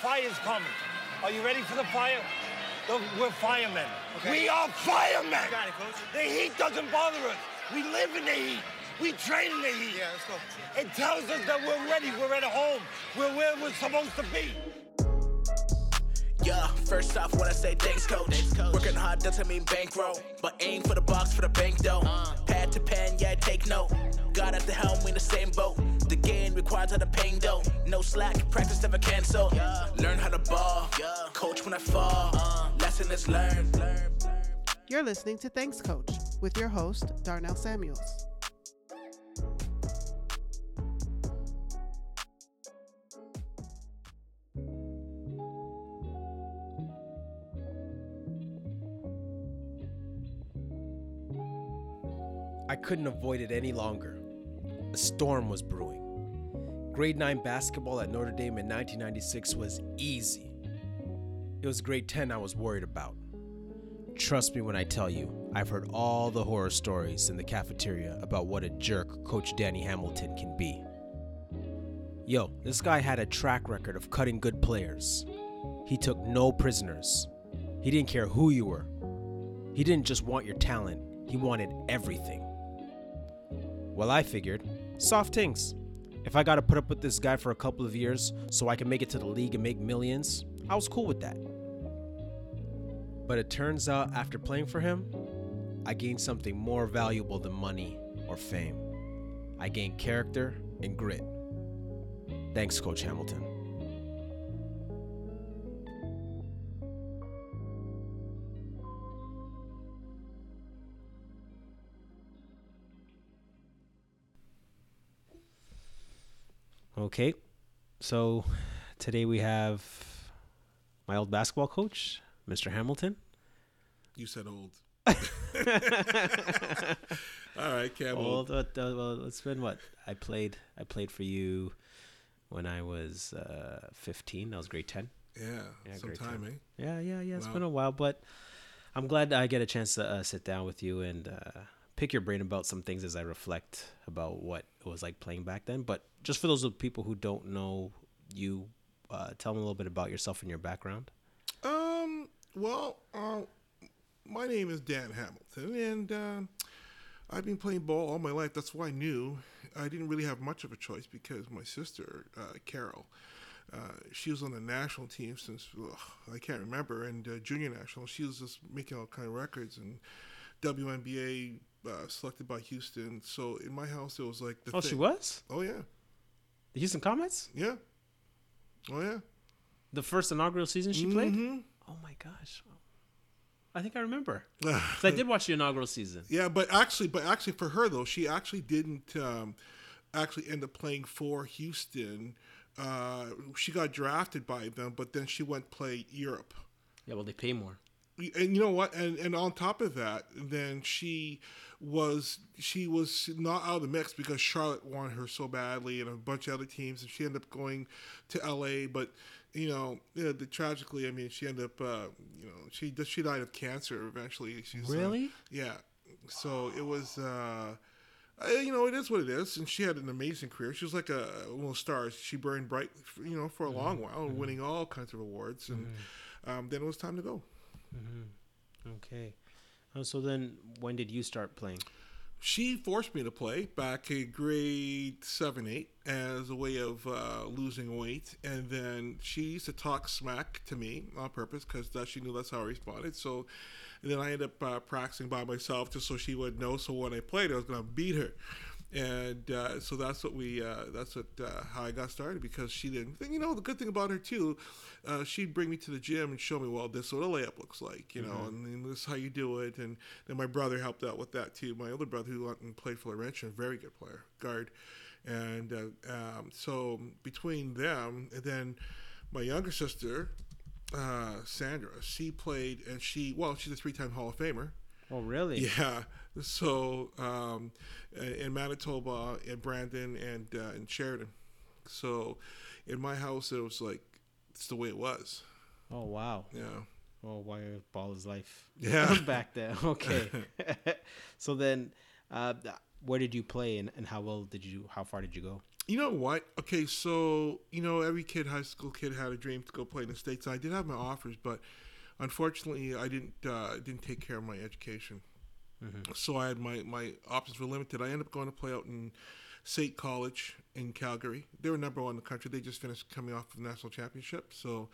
fire's coming. Are you ready for the fire? We're firemen. Okay. We are firemen. Got it, coach. The heat doesn't bother us. We live in the heat. We train in the heat. Yeah, let's go. It tells us that we're ready. We're at home. We're where we're supposed to be. Yeah, first off, when I say thanks, coach. Working hard doesn't mean bankroll, but aim for the box for the bank dough. Uh. Pad to pen, yeah, take note. God at the helm, we in the same boat. The game requires the pain though. No slack, practice never cancel. Learn how to ball, coach when I fall. Lesson is learned. You're listening to Thanks Coach with your host, Darnell Samuels. I couldn't avoid it any longer. A storm was brewing. Grade 9 basketball at Notre Dame in 1996 was easy. It was grade 10 I was worried about. Trust me when I tell you, I've heard all the horror stories in the cafeteria about what a jerk Coach Danny Hamilton can be. Yo, this guy had a track record of cutting good players. He took no prisoners. He didn't care who you were. He didn't just want your talent, he wanted everything. Well, I figured, soft things. If I gotta put up with this guy for a couple of years so I can make it to the league and make millions, I was cool with that. But it turns out after playing for him, I gained something more valuable than money or fame. I gained character and grit. Thanks, Coach Hamilton. Okay, so today we have my old basketball coach, Mr. Hamilton. You said old. All right, Campbell. Old, uh, uh, well, it's been what I played. I played for you when I was uh, 15. That was grade 10. Yeah, Yeah, some time, time. eh? Yeah, yeah, yeah. It's Wow. been a while, but I'm glad I get a chance to uh, sit down with you and uh, pick your brain about some things as I reflect about what it was like playing back then. But just for those of people who don't know you, uh, tell them a little bit about yourself and your background. Um. Well, uh, my name is Dan Hamilton, and um I've been playing ball all my life. That's why I knew I didn't really have much of a choice because my sister, uh, Carol, uh, she was on the national team since ugh, I can't remember, and uh, junior national. She was just making all kind of records and WNBA uh, selected by Houston. So in my house, it was like the Oh, she thing. was Oh yeah, the Houston Comets. yeah, oh yeah. The first inaugural season she played. Mhm. Oh my gosh, I think I remember. I did watch the inaugural season. Yeah, but actually, but actually, for her though, she actually didn't um, actually end up playing for Houston. Uh, she got drafted by them, but then she went play Europe. Yeah, well, they pay more. And you know what? And and on top of that, then she was she was not out of the mix because Charlotte wanted her so badly, and a bunch of other teams, and she ended up going to L.A. But you know, know, the, tragically, I mean, she ended up, uh, you know, she she died of cancer eventually. She's, uh, Really? yeah. So it was, uh, uh, you know, it is what it is. And she had an amazing career. She was like a those stars. She burned bright, you know, for a long while, winning all kinds of awards. And um, then it was time to go. Okay. Oh, so then, when did you start playing? She forced me to play back in grade seven, eight, as a way of uh, losing weight, and then she used to talk smack to me on purpose because she knew that's how I responded. So, and then I ended up uh, practicing by myself just so she would know. So when I played, I was going to beat her, and uh, so that's what we. Uh, that's what uh, how I got started because she didn't. And, you know, the good thing about her too, uh, she'd bring me to the gym and show me, well, this is what a layup looks like, you know, and, then this is how you do it. And then my brother helped out with that too. My older brother who went and played for Laurentian, a very good player, guard, and uh, um, so between them and then my younger sister. Uh, Sandra, she played and she well, she's a three-time Hall of Famer. Oh, really? Yeah. So um, in Manitoba, in Brandon, and uh, in Sheridan. So in my house, it was like it's the way it was. Oh, wow. Yeah. Oh, why ball is life? Yeah. Back then. Okay. so then, uh, where did you play and, and how well did you? How far did you go? You know what? Okay, so you know every kid, high school kid, had a dream to go play in the states. I did have my offers, but unfortunately, I didn't uh, didn't take care of my education. So I had my my options were limited. I ended up going to play out in State College in Calgary. They were number one in the country. They just finished coming off of the national championship. So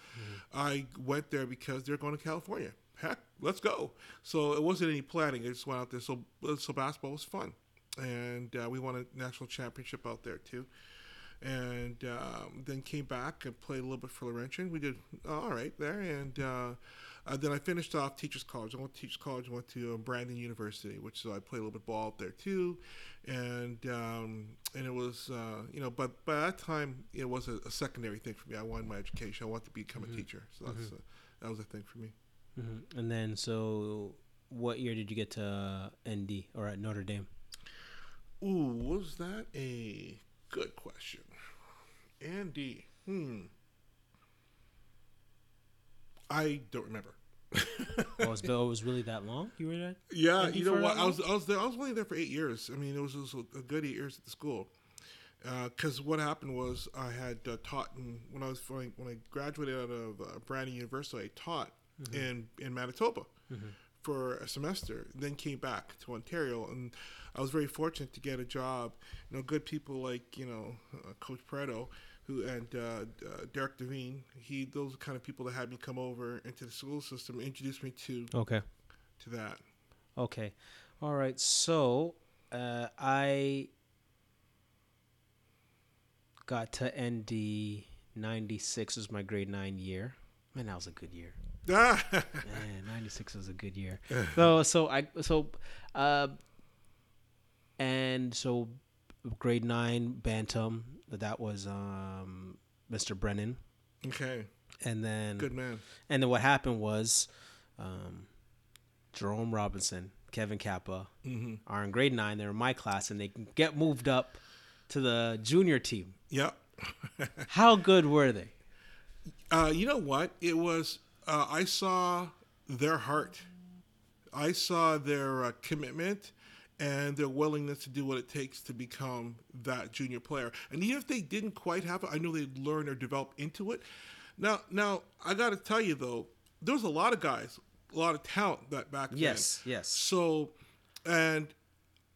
I went there because they're going to California. Heck, let's go. So it wasn't any planning. I just went out there. So so basketball was fun, and uh, we won a national championship out there too. And um, then came back and played a little bit for Laurentian. We did all right there, and uh, uh, then I finished off teachers college. I went to teachers college. I went to uh, Brandon University, which so I played a little bit ball up there too, and um, and it was uh, you know, but by that time it was a, a secondary thing for me. I wanted my education. I wanted to become a teacher. So that's uh, that was a thing for me. hmm And then, so what year did you get to ND or at Notre Dame? Ooh, was that a good question? Andy, hmm. I don't remember. Oh, it was, oh, it was really that long? You were there? Yeah, you know what? I was I was there. I was only there for eight years. I mean, it was, it was a good eight years at the school. Because what happened was I had uh, taught in, when I was when I, when I graduated out of uh, Brandon University. I taught in in Manitoba for a semester. Then came back to Ontario, and I was very fortunate to get a job. You know, good people like you know uh, Coach Preto, who and uh, uh, Derek Devine. He those are the kind of people that had me come over into the school system, introduced me to Okay. to that. Okay. All right. So uh, I got to ND 96 was my grade 9 year. Man, that was a good year. Man, 96 was a good year. so so I so uh and so grade 9 bantam that was um Mr. Brennan okay, and then good man. and then what happened was um Jerome Robinson, Kevin Kappa are in grade 9, they're in my class and they get moved up to the junior team. Yep. How good were they? Uh, you know what? It was. Uh, I saw their heart. I saw their uh, commitment and their willingness to do what it takes to become that junior player. And even if they didn't quite have it, I know they'd learn or develop into it. Now, now I got to tell you though, there was a lot of guys, a lot of talent that back then. Yes, yes. So, and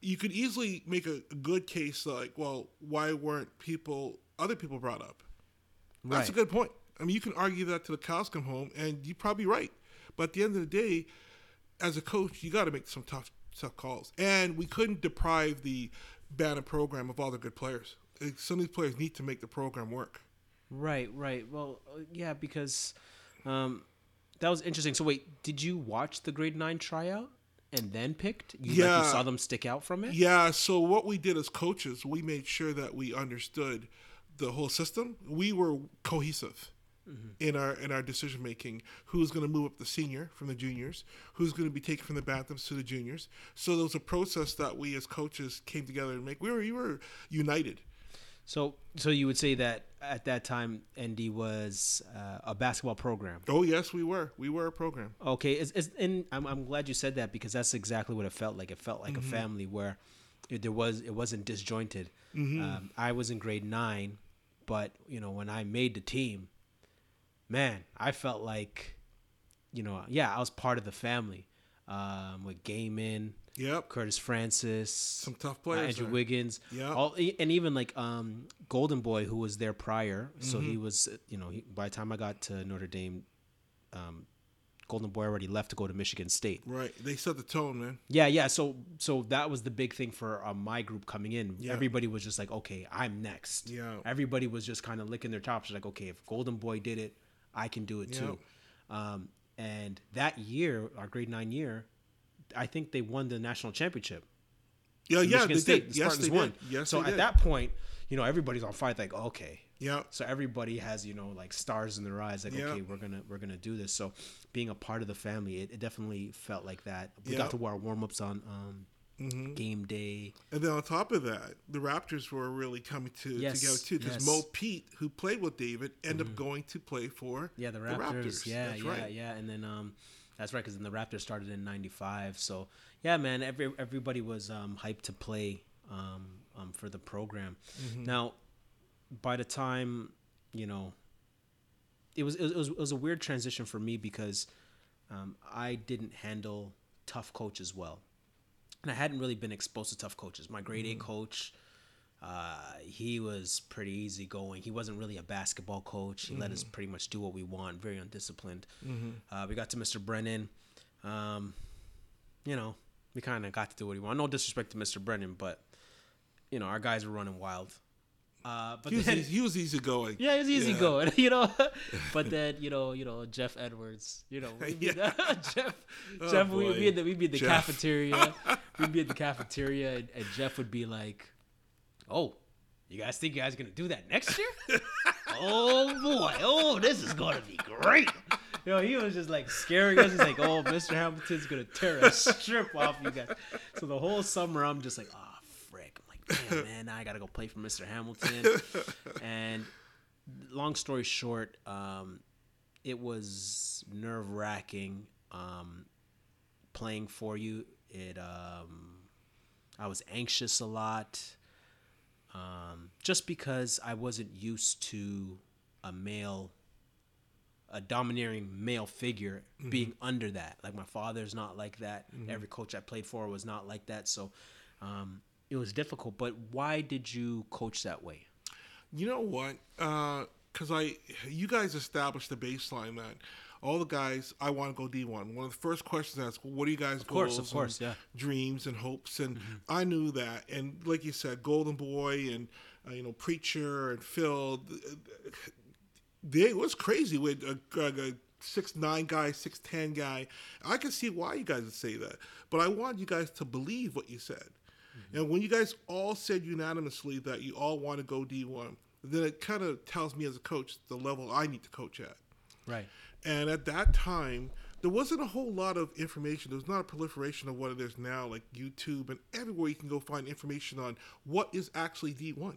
you could easily make a, a good case like, well, why weren't people, other people brought up? That's a good point. I mean, you can argue that to the cows come home, and you're probably right. But at the end of the day, as a coach, you got to make some tough, tough calls. And we couldn't deprive the bantam program of all the good players. Some of these players need to make the program work. Right, right. Well, uh, yeah, because um, that was interesting. So wait, did you watch the grade nine tryout and then picked? You, like, Yeah. you saw them stick out from it. Yeah. So what we did as coaches, we made sure that we understood the whole system. We were cohesive in our in our decision making. Who's going to move up the senior from the juniors? Who's going to be taken from the bantams to the juniors? So there was a process that we as coaches came together and make. We were we were united. So, so you would say that at that time, ND was uh, a basketball program. Oh yes, we were. We were a program. Okay, is, is, and I'm, I'm glad you said that because that's exactly what it felt like. It felt like a family where it, there was it wasn't disjointed. Um, I was in grade nine, but you know when I made the team, man, I felt like, you know, yeah, I was part of the family. Um, with Gaiman, Yep. Curtis Francis, Some tough uh, players. Andrew there. Wiggins, Yeah. and even like um, Golden Boy, who was there prior. So Mm-hmm. he was, uh, you know, he, by the time I got to Notre Dame, um, Golden Boy already left to go to Michigan State. Right. They set the tone, man. Yeah, yeah. So, so that was the big thing for uh, my group coming in. Yeah. Everybody was just like, okay, I'm next. Yeah. Everybody was just kind of licking their chops, like, okay, if Golden Boy did it, I can do it too. Um, and that year, our grade nine year, I think they won the national championship. Yeah, yeah, Michigan they State. did. The Yes, they won. did. Yes, so at did. that point, you know, everybody's on fire. Like, okay, Yeah. so everybody has you know like stars in their eyes. Like, Yeah. okay, we're gonna we're gonna do this. So being a part of the family, it, it definitely felt like that. We Yeah. got to wear warm ups on um, Mm-hmm. game day. And then on top of that, the Raptors were really coming to Yes, together too because yes. Mo Pete, who played with David, ended up going to play for Yeah, the Raptors. Yeah, That's yeah, right. yeah. And then um, that's right because then the Raptors started in '95. So yeah, man, every everybody was um hyped to play um, um for the program. Mm-hmm. Now, by the time you know, it was it was, it was a weird transition for me because um, I didn't handle tough coaches well, and I hadn't really been exposed to tough coaches. My grade eight coach. Uh, he was pretty easygoing. He wasn't really a basketball coach. He let us pretty much do what we want. Very undisciplined. Uh, we got to Mr. Brennan. Um, you know, we kind of got to do what we want. No disrespect to Mr. Brennan, but you know, our guys were running wild. Uh, but He was, then, easy, he was easygoing. yeah, it was easy going, you know. but then, you know, you know, Jeff Edwards, you know, Yeah. Jeff, Oh, Jeff, we'd be in the, we'd be in the Jeff. cafeteria, we'd be at the cafeteria, and, and Jeff would be like, "Oh, you guys think you guys gonna do that next year? oh boy, oh, this is gonna be great." You know, he was just like scaring us. He's like, "Oh, Mr. Hamilton's gonna tear a strip off you guys." So the whole summer, I'm just like, "Ah, frick!" I'm like, "Damn, man, now I gotta go play for Mr. Hamilton." and long story short, um, it was nerve wracking um, playing for you. It um, I was anxious a lot, um, just because I wasn't used to a male, a domineering male figure being under that. Like my father's not like that. Every coach I played for was not like that. So um, it was difficult. But why did you coach that way? You know what? Because I, you guys established the baseline that all the guys I want to go D one. One of the first questions asked, well, "What are you guys' course, goals of course, yeah. Mm-hmm. dreams and hopes?" And I knew that. And like you said, Golden Boy and uh, you know Preacher and Phil, they it was crazy with a, a, a six nine guy, six ten guy. I can see why you guys would say that, but I want you guys to believe what you said. And when you guys all said unanimously that you all want to go D one, then it kind of tells me as a coach the level I need to coach at. Right. And at that time, there wasn't a whole lot of information. There was not a proliferation of what it is now, like YouTube and everywhere you can go find information on what is actually D1.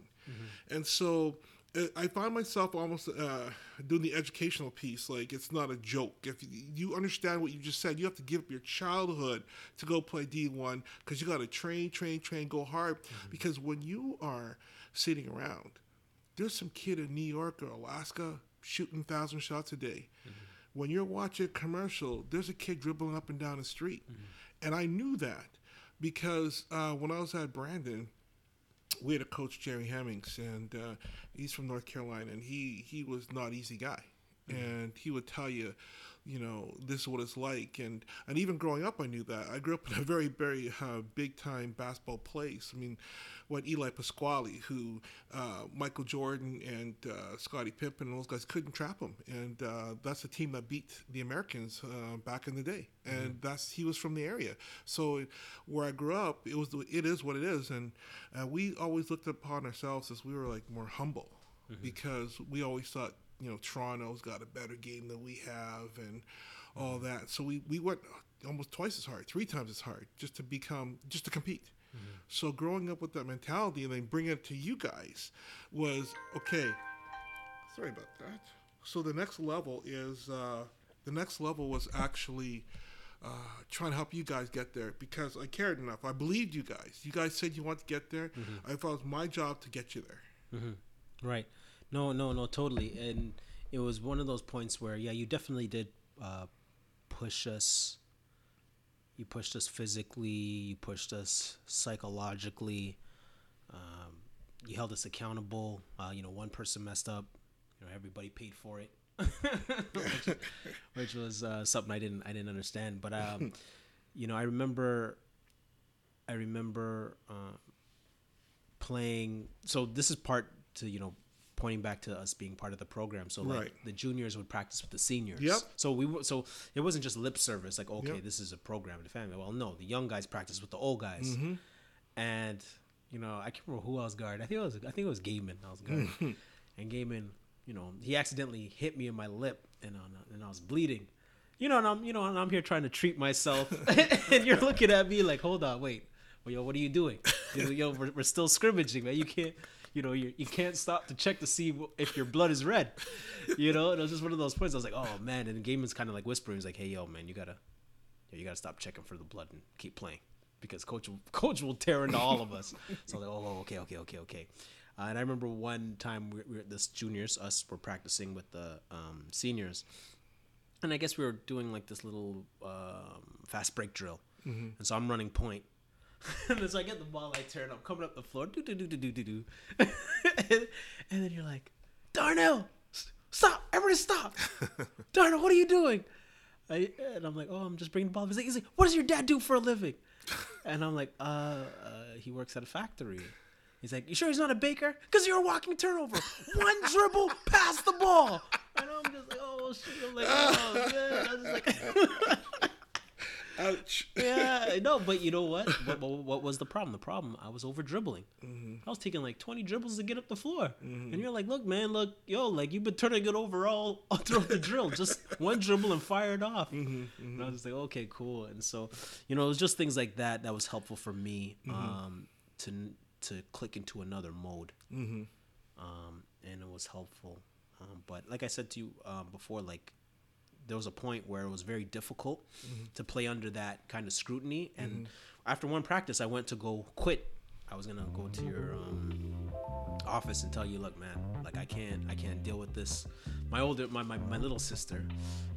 And so uh, I find myself almost uh, doing the educational piece. Like, it's not a joke. If you- understand what you just said, you have to give up your childhood to go play D1 because you got to train, train, train, go hard. Because when you are sitting around, there's some kid in New York or Alaska shooting thousand shots a day. When you're watching a commercial, there's a kid dribbling up and down the street, and I knew that because uh, when I was at Brandon, we had a coach Jerry Hemmings, and uh, he's from North Carolina, and he he was not easy guy, and he would tell you, you know, this is what it's like, and and even growing up, I knew that. I grew up in a very very uh, big time basketball place. I mean, what Eli Pasquale, who uh, Michael Jordan and uh, Scottie Pippen and those guys couldn't trap him, and uh, that's the team that beat the Americans uh, back in the day, and that's he was from the area. So where I grew up, it was it is what it is, and uh, we always looked upon ourselves as we were like more humble because we always thought you know Toronto's got a better game than we have and all that. So we we went almost twice as hard, three times as hard, just to become just to compete. So growing up with that mentality and then bringing it to you guys was okay. Sorry about that. So the next level is uh, the next level was actually uh, trying to help you guys get there because I cared enough. I believed you guys. You guys said you want to get there. I thought it was my job to get you there. Right. No, no, no, totally. And it was one of those points where, yeah, you definitely did uh, push us. You pushed us physically. You pushed us psychologically. Um, you held us accountable. Uh, you know, one person messed up. You know, everybody paid for it, which, which was uh, something I didn't I didn't understand. But um, you know, I remember. I remember. Uh, playing so this is part to you know pointing back to us being part of the program so like Right. the juniors would practice with the seniors Yep. so we were so it wasn't just lip service like okay Yep. this is a program in the family well no the young guys practice with the old guys Mm-hmm. and you know i can't remember who I was guard i think it was i think it was gaiman i was guard and gaiman you know he accidentally hit me in my lip and, on, and i was bleeding you know and i'm you know and i'm here trying to treat myself and you're looking at me like hold on wait well, yo, what are you doing? Yo, we're, we're still scrimmaging, man. You can't, you know, you you can't stop to check to see if your blood is red. You know, and it was just one of those points. I was like, oh man, and Gaiman's kind of like whispering, he's like, hey, yo, man, you gotta, you gotta stop checking for the blood and keep playing because coach will, coach will tear into all of us. So like, oh, okay, okay, okay, okay. Uh, and I remember one time we, we were this juniors, us were practicing with the um, seniors, and I guess we were doing like this little um, fast break drill, and so I'm running point. and as I get the ball, I turn, I'm coming up the floor, do do do do do do do, and then you're like, Darnell, stop, everybody stop, Darnell, what are you doing? I, and I'm like, oh, I'm just bringing the ball. He's like, he's like, what does your dad do for a living? And I'm like, uh, uh, he works at a factory. He's like, you sure he's not a baker? Because you're a walking turnover. One dribble past the ball. And I'm just like, oh, shit. I'm like, oh, man. I was just like, Ouch. yeah, no, but you know what? What, what? what was the problem? The problem, I was over dribbling. I was taking like 20 dribbles to get up the floor. And you're like, look, man, look, yo, like you've been turning it over all, all throughout the drill. Just one dribble and fire it off. And I was just like, okay, cool. And so, you know, it was just things like that that was helpful for me um, to to click into another mode. Um, and it was helpful. Um, but like I said to you um, before, like there was a point where it was very difficult to play under that kind of scrutiny. And after one practice, I went to go quit. I was gonna go to your um, office and tell you, look, man, like I can't, I can't deal with this. My older, my my, my little sister,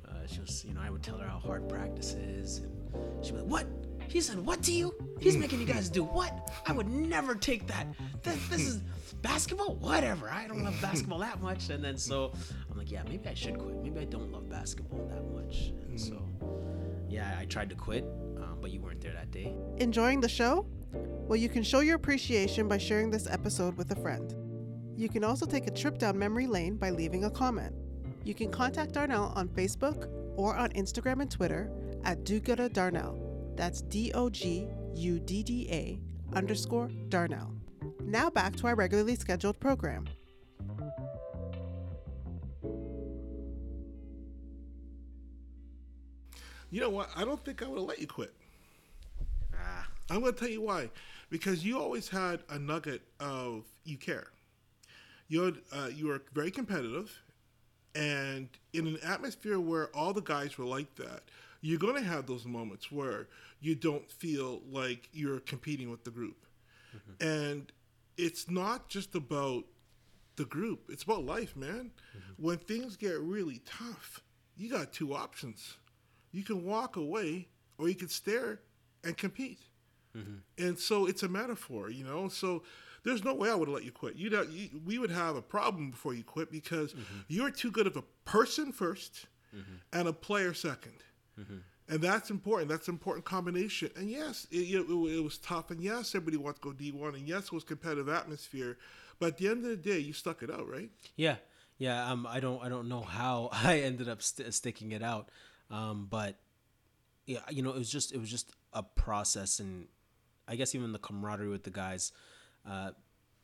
uh, she was, you know, I would tell her how hard practice is, and she'd be like, what? He said, what to you? He's making you guys do what? I would never take that. This, this is basketball? Whatever. I don't love basketball that much. And then so I'm like, yeah, maybe I should quit. Maybe I don't love basketball that much. And so, yeah, I tried to quit, um, but you weren't there that day. Enjoying the show? Well, you can show your appreciation by sharing this episode with a friend. You can also take a trip down memory lane by leaving a comment. You can contact Darnell on Facebook or on Instagram and Twitter at Dogudda Darnell. That's D O G U D D A underscore Darnell. Now back to our regularly scheduled program. You know what? I don't think I would have let you quit. Ah, I'm going to tell you why. Because you always had a nugget of you care. You're, uh, you were very competitive. And in an atmosphere where all the guys were like that, you're going to have those moments where you don't feel like you're competing with the group. Mm-hmm. And it's not just about the group, it's about life, man. Mm-hmm. When things get really tough, you got two options. You can walk away or you can stare and compete. Mm-hmm. And so it's a metaphor, you know. So there's no way I would let you quit. You'd have, you, we would have a problem before you quit because you're too good of a person 1st and a player 2nd and that's important. That's an important combination. And yes, it, it, it was tough. And yes, everybody wants to go D one. And yes, it was competitive atmosphere. But at the end of the day, you stuck it out, right? yeah, yeah. Um, I don't, I don't know how I ended up st- sticking it out. Um, but yeah, you know, it was just, it was just a process, and I guess even the camaraderie with the guys. Uh,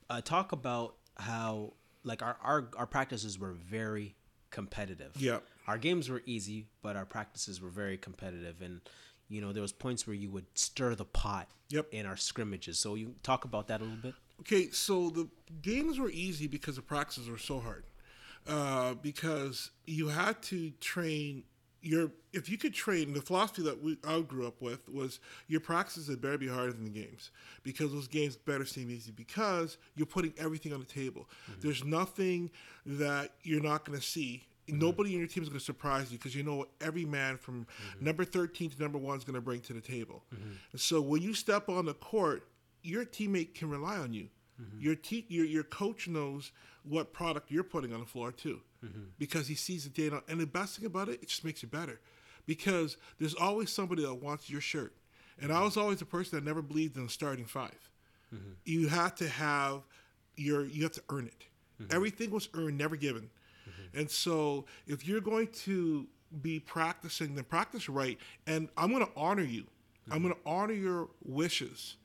uh, talk about how like our, our our practices were very competitive. Yeah. Our games were easy, but our practices were very competitive, and you know there was points where you would stir the pot Yep. in our scrimmages. So you talk about that a little bit. Okay, so the games were easy because the practices were so hard. Uh, because you had to train your if you could train the philosophy that we I grew up with was your practices had better be harder than the games because those games better seem easy because you're putting everything on the table. There's nothing that you're not going to see. Mm-hmm. Nobody in your team is going to surprise you because you know what every man from mm-hmm. number 13 to number one is going to bring to the table. Mm-hmm. And so when you step on the court, your teammate can rely on you. Your, te- your your coach knows what product you're putting on the floor too, because he sees the data. And the best thing about it, it just makes you better, because there's always somebody that wants your shirt. And I was always a person that never believed in starting 5 You have to have your you have to earn it. Everything was earned, never given. And so if you're going to be practicing, then practice right. And I'm going to honor you. I'm going to honor your wishes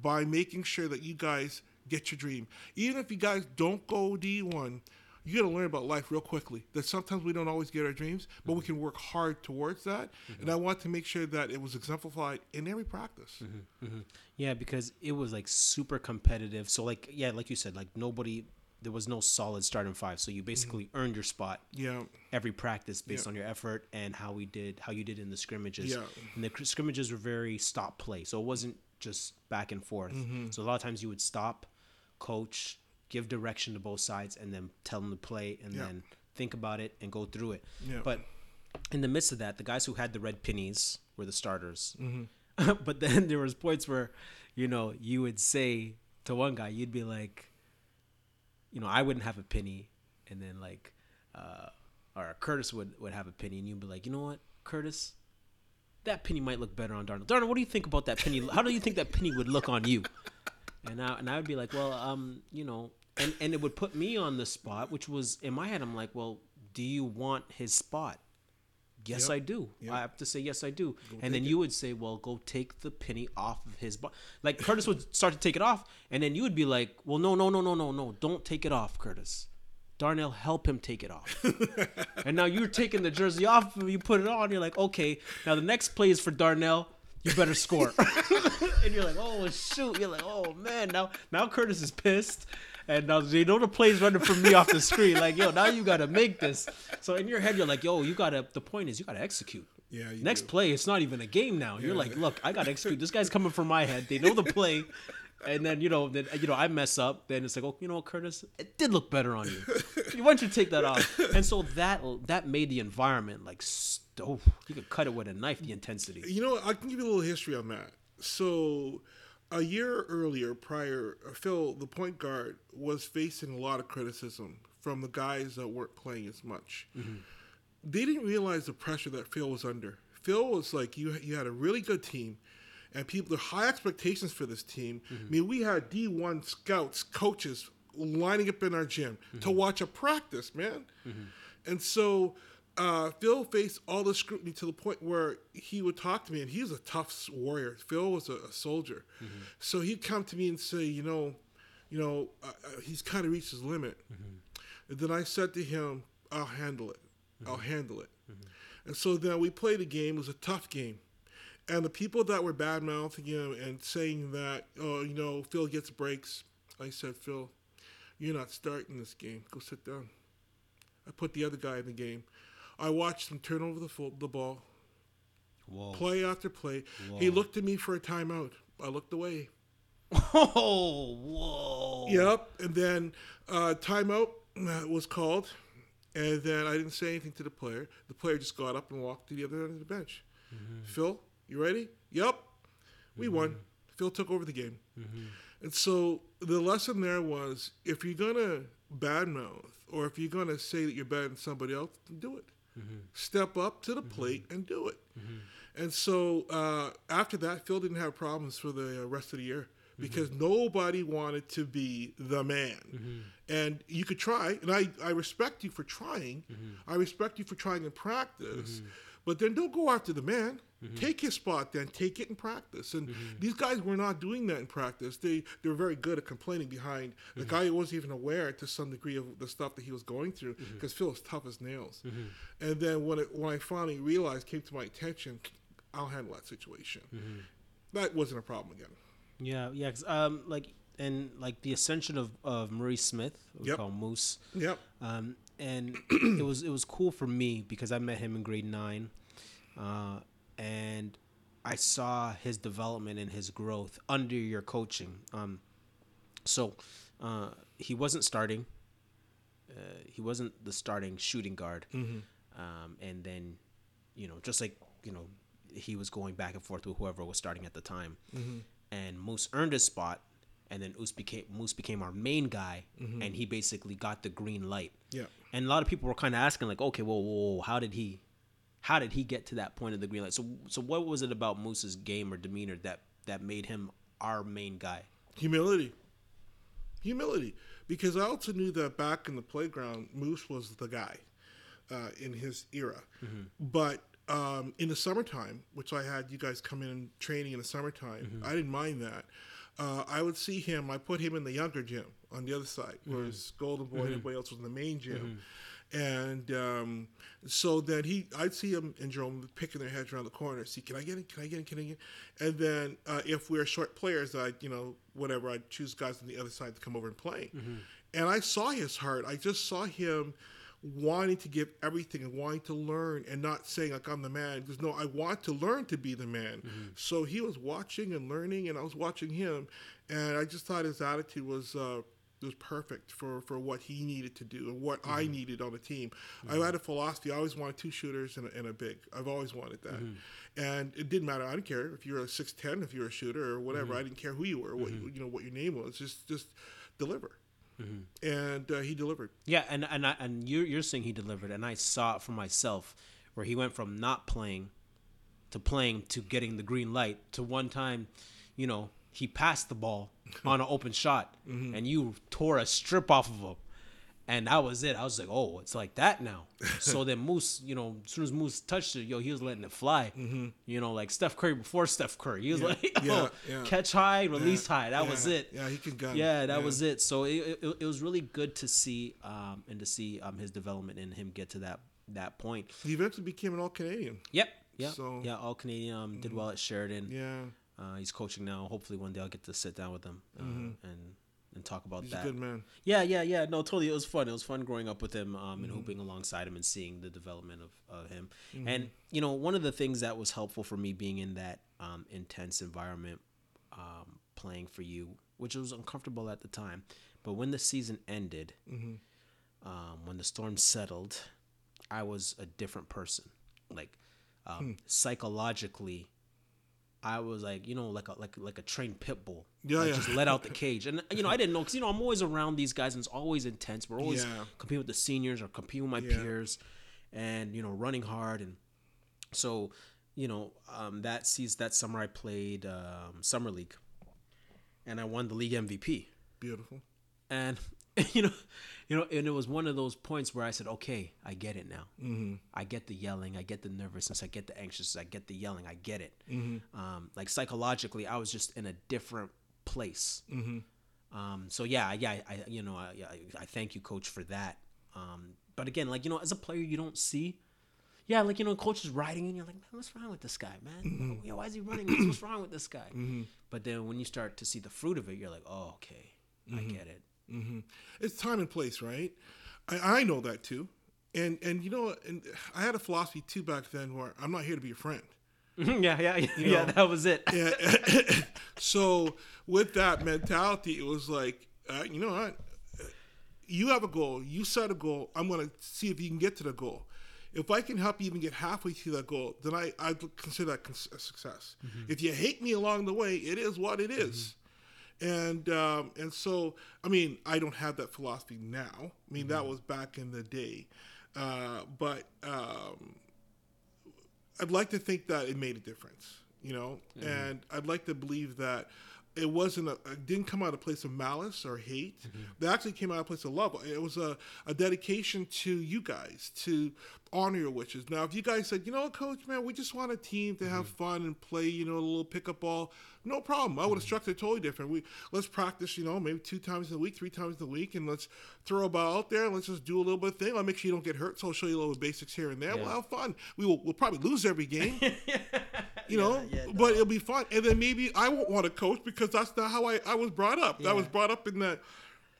by making sure that you guys get your dream. Even if you guys don't go D1, you got to learn about life real quickly. That sometimes we don't always get our dreams, but we can work hard towards that. And I want to make sure that it was exemplified in every practice. Mm-hmm, mm-hmm. Yeah, because it was like super competitive. So like yeah, like you said, like nobody there was no solid starting five. So you basically earned your spot Yeah. every practice based Yeah. on your effort and how we did how you did in the scrimmages. Yeah. And the scrimmages were very stop play. So it wasn't just back and forth. Mm-hmm. So a lot of times you would stop, coach, give direction to both sides, and then tell them to play, and Yeah. then think about it and go through it. Yeah. But in the midst of that, the guys who had the red pennies were the starters. Mm-hmm. but then there was points where, you know, you would say to one guy, you'd be like, you know, I wouldn't have a penny, and then like, uh, or Curtis would would have a penny, and you'd be like, you know what, Curtis, that penny might look better on Darnell. Darnell, what do you think about that penny? How do you think that penny would look on you? And I and I would be like, well, um, you know, and and it would put me on the spot, which was in my head. I'm like, well, do you want his spot? Yes, Yep. I do. Yep. I have to say yes, I do. and then you would say, well, go take the penny off of his spot. Like Curtis would start to take it off, and then you would be like, well, no, no, no, no, no, no, don't take it off, Curtis. Darnell, help him take it off. and now you're taking the jersey off, you put it on. You're like, okay, now the next play is for Darnell. You better score. and you're like, oh shoot. You're like, oh man. Now, now Curtis is pissed, and now they know the play's running from me off the screen. Like, yo, now you gotta make this. So in your head, you're like, yo, you gotta. The point is, you gotta execute. Yeah, you Next do. play, it's not even a game now. You're like, look, I gotta execute. This guy's coming from my head. They know the play. And then you know, then you know, I mess up. Then it's like, oh, you know, what, Curtis, it did look better on you. Why don't you take that off? And so that that made the environment like, oh, you could cut it with a knife. The intensity. You know. I can give you a little history on that. So, a year earlier, prior, uh, Phil, the point guard, was facing a lot of criticism from the guys that weren't playing as much. Mm-hmm. They didn't realize the pressure that Phil was under. Phil was like, you, you had a really good team, and people, there high expectations for this team. Mm-hmm. I mean, we had D1 scouts, coaches lining up in our gym mm-hmm. to watch a practice, man. And so uh, Phil faced all the scrutiny to the point where he would talk to me, and he was a tough warrior. Phil was a, a soldier, so he'd come to me and say, you know, you know, uh, uh, he's kind of reached his limit. And then I said to him, I'll handle it. I'll handle it. And so then we played a game. It was a tough game. And the people that were bad mouthing him and saying that, oh, you know, Phil gets breaks, I said, Phil, you're not starting this game. Go sit down. I put the other guy in the game. I watched him turn over the, fo- the ball, Whoa. play after play. He looked at me for a timeout. I looked away. Oh, whoa. Yep. And then uh, timeout uh, was called, and then I didn't say anything to the player. The player just got up and walked to the other end of the bench. Phil, you ready? Yep. We won. Phil took over the game. And so the lesson there was if you're gonna badmouth or if you're gonna say that you're better than somebody else, then do it. Mm-hmm. Step up to the mm-hmm. plate and do it. Mm-hmm. And so uh, after that, Phil didn't have problems for the uh, rest of the year because nobody wanted to be the man. And you could try, and I, I respect you for trying. I respect you for trying in practice, but then don't go after the man. Mm-hmm. Take his spot, then take it in practice. And mm-hmm. these guys were not doing that in practice. They they were very good at complaining behind the mm-hmm. guy who wasn't even aware to some degree of the stuff that he was going through because Phil was tough as nails. And then when it when I finally realized, came to my attention, I'll handle that situation. That wasn't a problem again. Yeah, yeah. 'cause, um, like and like the ascension of of Murray Smith, we Yep. call Moose. Yep. Um, and it was it was cool for me because I met him in grade nine, uh, and I saw his development and his growth under your coaching. Um, so uh, he wasn't starting. Uh, he wasn't the starting shooting guard. Um, and then, you know, just like you know, he was going back and forth with whoever was starting at the time. And Moose earned his spot, and then Moose became Moose became our main guy, and he basically got the green light. Yeah. And a lot of people were kind of asking, like, okay, well, whoa, whoa, how did he, how did he get to that point of the green light? So, so what was it about Moose's game or demeanor that that made him our main guy? Humility. Humility. Because I also knew that back in the playground, Moose was the guy uh, in his era. But um, in the summertime, which I had you guys come in training in the summertime, I didn't mind that. Uh, I would see him, I put him in the younger gym on the other side, whereas Golden Boy and everybody else was in the main gym. And um, so then he, I'd see him and Jerome picking their heads around the corner. See, can I get in? Can I get in? Can I get in? And then uh, if we're short players, I, you know, whatever, I'd choose guys on the other side to come over and play. And I saw his heart. I just saw him wanting to give everything and wanting to learn and not saying like I'm the man. Because no, I want to learn to be the man. Mm-hmm. So he was watching and learning, and I was watching him, and I just thought his attitude was. Uh, was perfect for, for what he needed to do and what I mm-hmm. needed on the team. I mm-hmm. had a philosophy. I always wanted two shooters and a, and a big. I've always wanted that. And it didn't matter. I didn't care if you're a six ten, if you're a shooter or whatever. I didn't care who you were, what you, you know, what your name was. Just just deliver. And uh, he delivered. Yeah, and and I, and you're you're saying he delivered, and I saw it for myself, where he went from not playing, to playing to getting the green light to one time, you know, he passed the ball on an open shot, and you tore a strip off of him, and that was it. I was like, oh, it's like that now. so then Moose, you know, as soon as Moose touched it, yo, he was letting it fly. You know, like Steph Curry before Steph Curry, he was like, Yeah, oh, yeah. catch high, release high. That was it. Yeah, he can gun. Yeah, that was it. So it, it, it was really good to see um, and to see um, his development and him get to that that point. He eventually became an All Canadian. Yep. Yep. So- yeah, all Canadian um, did well at Sheridan. Yeah, Uh, he's coaching now. Hopefully one day I'll get to sit down with him uh, and and talk about he's that. a good man. Yeah, yeah, yeah. No, totally. It was fun. It was fun growing up with him um, and hooping alongside him and seeing the development of, of him. And, you know, one of the things that was helpful for me being in that um, intense environment, um, playing for you, which was uncomfortable at the time, but when the season ended, um, when the storm settled, I was a different person. Like, um, psychologically, I was like, you know, like a like like a trained pit bull. Yeah, like yeah. just let out the cage. And you know, I didn't know because you know I'm always around these guys and it's always intense. We're always Yeah. competing with the seniors or competing with my Yeah. peers, and you know, running hard. And so, you know, um, that sees that summer I played um, summer league, and I won the league MVP Beautiful. and you know you know and it was one of those points where i said okay i get it now mm-hmm. i get the yelling i get the nervousness i get the anxious i get the yelling i get it mm-hmm. um, like psychologically i was just in a different place mm-hmm. um, so yeah yeah I, you know I, I, I thank you coach for that um, but again like you know as a player you don't see yeah, like you know, coach is riding, and you're like, man, what's wrong with this guy, man? Yo, why is he running? What's, what's wrong with this guy? But then when you start to see the fruit of it, you're like, oh, okay, I get it. Mm-hmm. It's time and place, right? I, I know that too, and and you know, and I had a philosophy too back then where I'm not here to be a friend. Mm-hmm. yeah, yeah, yeah, yeah. That was it. Yeah. so with that mentality, it was like, uh, you know what? You have a goal. You set a goal. I'm going to see if you can get to the goal. If I can help you even get halfway to that goal, then I I consider that a success. Mm-hmm. If you hate me along the way, it is what it is. And um, and so I mean I don't have that philosophy now. I mean that was back in the day, uh, but um, I'd like to think that it made a difference, you know, and I'd like to believe that it wasn't a it didn't come out of a place of malice or hate. Mm-hmm. It actually came out of a place of love. It was a, a dedication to you guys to honor your wishes. Now, if you guys said, you know, what, coach, man, we just want a team to have mm-hmm. fun and play, you know, a little pickup ball, no problem. I would have mm-hmm. structured it totally different. We let's practice, you know, maybe two times a week, three times a week, and let's throw a ball out there and let's just do a little bit of thing. I'll make sure you don't get hurt, so I'll show you a little basics here and there. We'll have fun. We will we'll probably lose every game. you know, but it'll be fun. And then maybe I won't want to coach because that's not how I, I was brought up. I was brought up in that,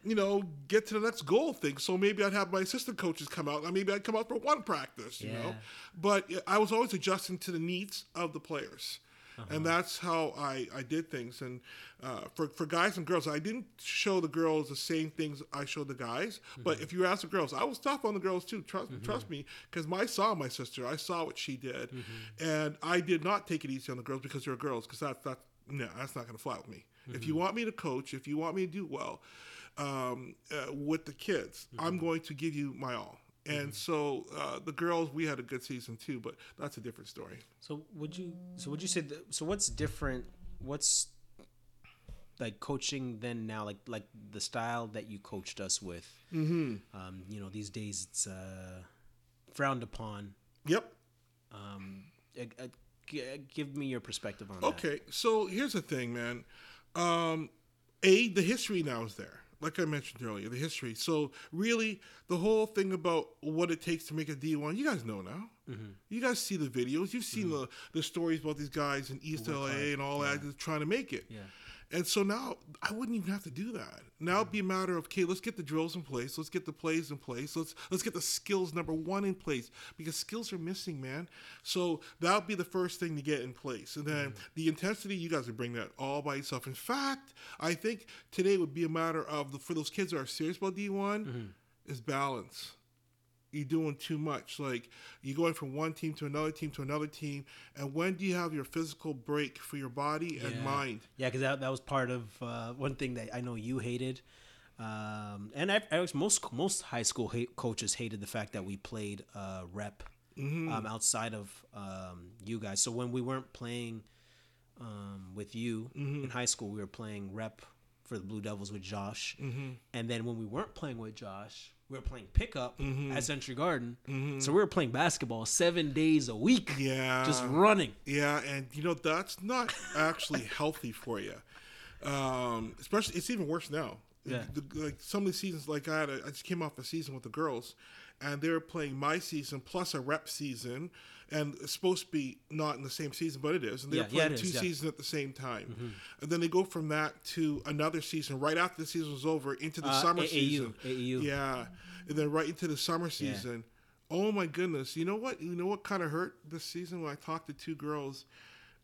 you know, get to the next goal thing. So maybe I'd have my assistant coaches come out. and Maybe I'd come out for one practice, you know. But I was always adjusting to the needs of the players. Uh-huh. And that's how I, I did things. And uh, for, for guys and girls, I didn't show the girls the same things I showed the guys. But Mm-hmm. if you ask the girls, I was tough on the girls too. Trust, trust me, because I saw my sister. I saw what she did. Mm-hmm. And I did not take it easy on the girls because they're girls, because that, that, no, that's not going to fly with me. If Mm-hmm. you want me to coach, if you want me to do well um, uh, with the kids, Mm-hmm. I'm going to give you my all. And so uh, the girls, we had a good season too, but that's a different story. So would you? So would you say? That, so what's different? What's like coaching then now? Like like the style that you coached us with. Mm-hmm. Um, you know, these days it's uh, frowned upon. Yep. Um, uh, uh, uh, give me your perspective on that. Okay, so here's the thing, man. Um, a the history now is there, like I mentioned earlier, the history. So really, the whole thing about what it takes to make a D one, you guys know now. Mm-hmm. You guys see the videos. You've seen mm-hmm. the the stories about these guys in East LA and all that, just trying to make it. Yeah. And so now I wouldn't even have to do that. Now it'd be a matter of okay, let's get the drills in place, let's get the plays in place, let's let's get the skills number one in place because skills are missing, man. So that'll be the first thing to get in place, and then mm-hmm. the intensity you guys would bring that all by yourself. In fact, I think today would be a matter of the, for those kids that are serious about D one mm-hmm. is balance you're doing too much. Like you're going from one team to another team to another team, and when do you have your physical break for your body and Yeah. mind? Yeah, because that, that was part of uh, one thing that I know you hated, um, and I, I was most most high school hate, coaches hated the fact that we played uh, rep um, outside of um, you guys. So when we weren't playing um, with you in high school, we were playing rep for the Blue Devils with Josh, and then when we weren't playing with Josh. We were playing pickup at Century Garden, so we were playing basketball seven days a week. Yeah. just running. Yeah, and you know that's not actually healthy for you. Um, especially, it's even worse now. Yeah. The- like some of the seasons, like I had, a, I just came off a season with the girls, and they were playing my season plus a rep season, and it's supposed to be not in the same season, but it is, and they're Yeah, yeah, playing it two is, yeah. seasons at the same time, and then they go from that to another season right after the season was over into the Uh, summer AAU, season. AAU. Yeah, and then right into the summer season. Oh my goodness! You know what? You know what kind of hurt this season when I talked to two girls.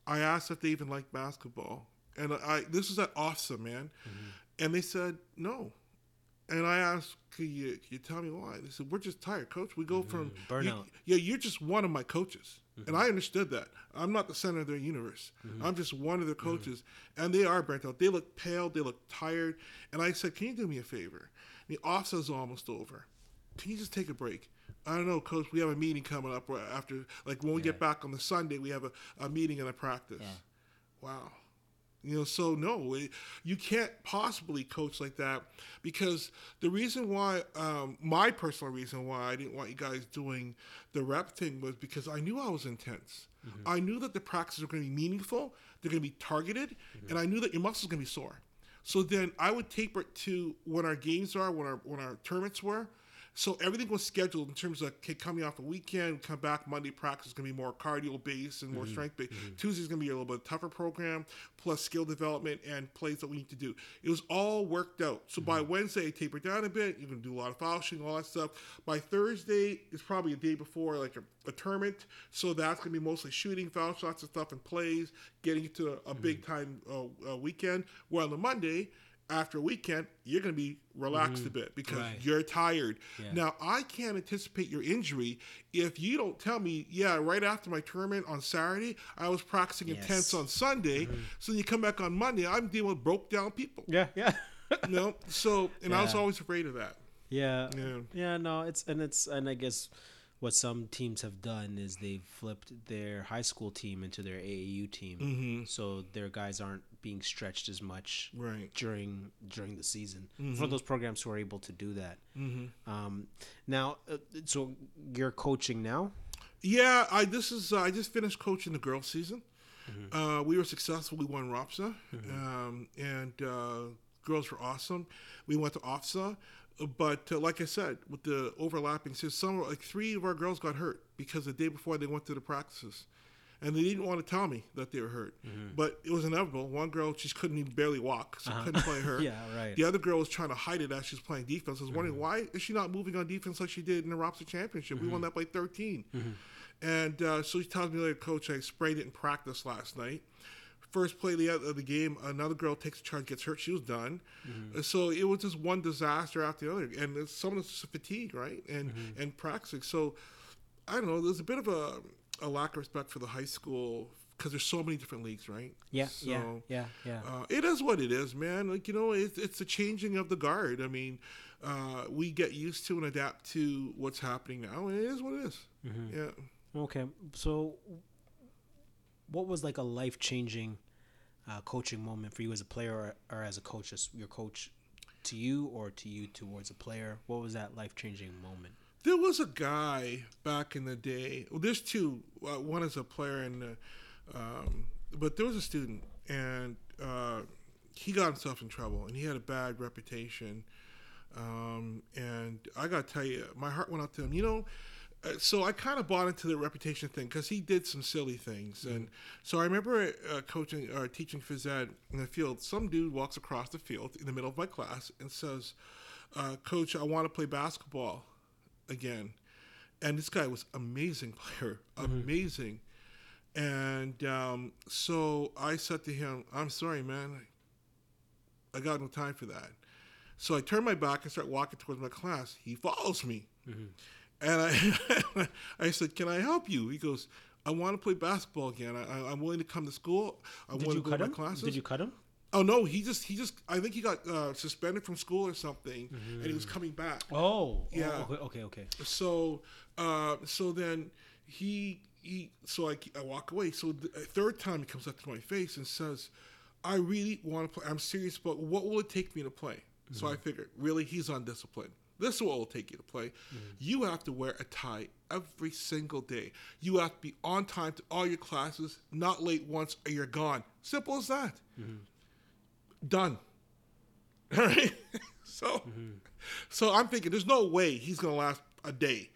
I asked if they even liked basketball, and I this was at OFSA, man, and they said no. And I asked, "Can you, can you tell me why?" They said, "We're just tired, coach. We go mm-hmm. from you- Burnout. yeah, you're just one of my coaches, and mm-hmm. I understood that. I'm not the center of their universe. Mm-hmm. I'm just one of their coaches, and they are burnt out. They look pale. They look tired. And I said, "Can you do me a favor? The OFSA's almost over. Can you just take a break?" I don't know, coach. We have a meeting coming up after, like when we get back on the Sunday, we have a, a meeting and a practice. Yeah. Wow. You know, so no, it, you can't possibly coach like that because the reason why, um, my personal reason why I didn't want you guys doing the rep thing was because I knew I was intense. I knew that the practices were going to be meaningful, they're going to be targeted, and I knew that your muscles going to be sore. So then I would taper it to when our games are, when our when our tournaments were. So everything was scheduled in terms of okay, coming off a weekend, come back Monday practice is going to be more cardio based and more strength based. Tuesday's going to be a little bit tougher program, plus skill development and plays that we need to do. It was all worked out. So by Wednesday, I tapered down a bit. You're going to do a lot of foul shooting, all that stuff. By Thursday, it's probably a day before like a, a tournament. So that's going to be mostly shooting, foul shots and stuff and plays, getting into a, a big time uh, uh, weekend. Where on the Monday, after a weekend, you're going to be relaxed a bit because Right. you're tired. Now, I can't anticipate your injury if you don't tell me, yeah, right after my tournament on Saturday, I was practicing intense on Sunday. So you come back on Monday, I'm dealing with broke down people. Yeah, yeah. You know? So, and I was always afraid of that. Yeah. Yeah. Yeah, no, it's and it's and I guess what some teams have done is they've flipped their high school team into their AAU team. Mm-hmm. So their guys aren't being stretched as much Right. during during the season. Mm-hmm. For those programs who are able to do that. Um, now, uh, so you're coaching now. Yeah, I this is uh, I just finished coaching the girls season. Uh, we were successful. We won ROPSA, um, and uh, girls were awesome. We went to OFSA, but uh, like I said, with the overlapping, so some like three of our girls got hurt because the day before they went to the practices. And they didn't want to tell me that they were hurt, mm-hmm. but it was inevitable. One girl, she couldn't even barely walk, so uh-huh. couldn't play her. Yeah, right. The other girl was trying to hide it as she was playing defense. I was wondering mm-hmm. why is she not moving on defense like she did in the ROPSA championship? We mm-hmm. won that by 13. And uh, so she tells me later, Coach, I sprayed it in practice last night. First play of the, of the game, another girl takes a charge, gets hurt. She was done. Uh, So it was just one disaster after the other, and it's, some of it's fatigue, right? And and practicing. So I don't know. There's a bit of a, a lack of respect for the high school because there's so many different leagues, right? Yeah, So, yeah, yeah, yeah. uh, it is what it is, man. Like you know, it's it's the changing of the guard. I mean, uh, we get used to and adapt to what's happening now. and It is what it is. Yeah. Okay, so what was like a life changing uh, coaching moment for you as a player or, or as a coach? As your coach to you or to you towards a player? What was that life changing moment? There was a guy back in the day. Well, there's two. Uh, one is a player, and uh, um, but there was a student, and uh, he got himself in trouble, and he had a bad reputation. Um, and I gotta tell you, my heart went out to him. You know, uh, so I kind of bought into the reputation thing because he did some silly things, and so I remember uh, coaching or teaching phys ed in the field. Some dude walks across the field in the middle of my class and says, uh, "Coach, I want to play basketball again." And this guy was amazing player, amazing. And um, so I said to him, "I'm sorry, man. I got no time for that." So I turn my back and start walking towards my class. He follows me. And I, I said, "Can I help you?" He goes, "I want to play basketball again. I, I'm willing to come to school. I Did want to go to my classes." Did you cut him? Oh no, he just he just I think he got uh, suspended from school or something, and he was coming back. Oh, Yeah. Oh, okay, okay. So uh, so then he he so I, I walk away. So the third time he comes up to my face and says, "I really want to play. I'm serious, but what will it take me to play?" So I figured, really, he's on discipline. This is what will take you to play. You have to wear a tie every single day. You have to be on time to all your classes, not late once, or you're gone. Simple as that. Done. All right. so, so I'm thinking, there's no way he's gonna last a day.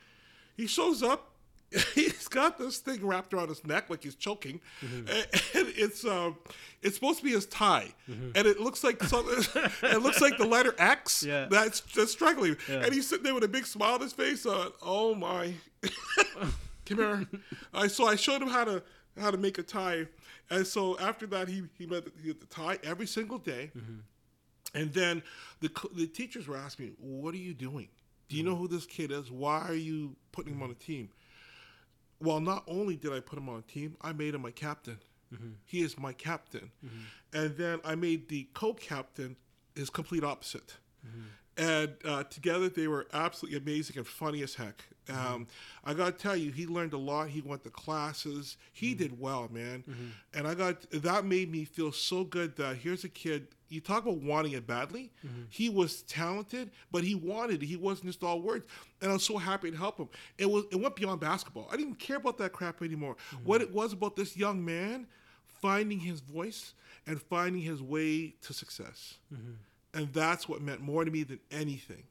He shows up. He's got this thing wrapped around his neck like he's choking, and, and it's um, it's supposed to be his tie, and it looks like something. it looks like the letter X. Yeah. That's that's struggling, and he's sitting there with a big smile on his face. Uh, oh my, come here. I so I showed him how to how to make a tie, and so after that he he the, he had the tie every single day. Mm-hmm. And then the the teachers were asking me, "What are you doing? Do you know mm-hmm. who this kid is? Why are you putting him on a mm-hmm. team?" Well, not only did I put him on a team, I made him my captain. He is my captain. And then I made the co-captain his complete opposite. And uh, together they were absolutely amazing and funny as heck. Um, I got to tell you, he learned a lot. He went to classes. He mm-hmm. did well, man. Mm-hmm. And I got that made me feel so good that here's a kid. You talk about wanting it badly. Mm-hmm. He was talented, but he wanted it. He wasn't just all words. And I was so happy to help him. It was it went beyond basketball. I didn't care about that crap anymore. What it was about this young man finding his voice and finding his way to success. And that's what meant more to me than anything.